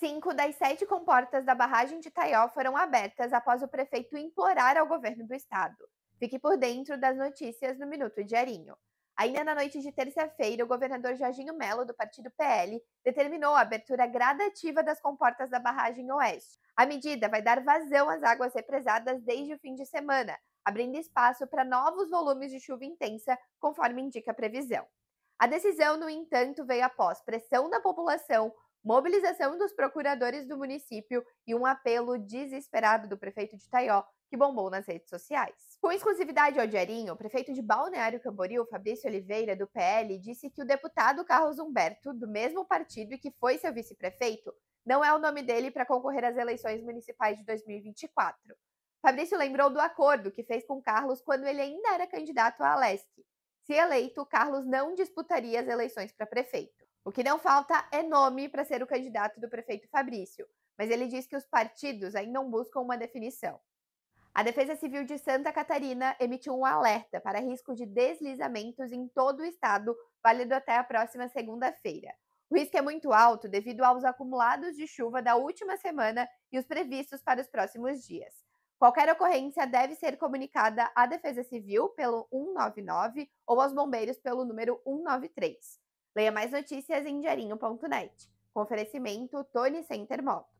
Cinco das sete comportas da barragem de Taió foram abertas após o prefeito implorar ao governo do estado. Fique por dentro das notícias no Minuto Diarinho. Ainda na noite de terça-feira, o governador Jorginho Melo, do partido PL, determinou a abertura gradativa das comportas da barragem oeste. A medida vai dar vazão às águas represadas desde o fim de semana, abrindo espaço para novos volumes de chuva intensa, conforme indica a previsão. A decisão, no entanto, veio após pressão da população mobilização dos procuradores do município e um apelo desesperado do prefeito de Taió, que bombou nas redes sociais. Com exclusividade ao Diarinho, o prefeito de Balneário Camboriú, Fabrício Oliveira, do PL, disse que o deputado Carlos Humberto, do mesmo partido e que foi seu vice-prefeito, não é o nome dele para concorrer às eleições municipais de 2024. Fabrício lembrou do acordo que fez com Carlos quando ele ainda era candidato à Alesc. Se eleito, Carlos não disputaria as eleições para prefeito. O que não falta é nome para ser o candidato do prefeito Fabrício, mas ele diz que os partidos ainda não buscam uma definição. A Defesa Civil de Santa Catarina emitiu um alerta para risco de deslizamentos em todo o estado, válido até a próxima segunda-feira. O risco é muito alto devido aos acumulados de chuva da última semana e os previstos para os próximos dias. Qualquer ocorrência deve ser comunicada à Defesa Civil pelo 199 ou aos bombeiros pelo número 193. Leia mais notícias em diarinho.net. Com oferecimento Tony Center Motos.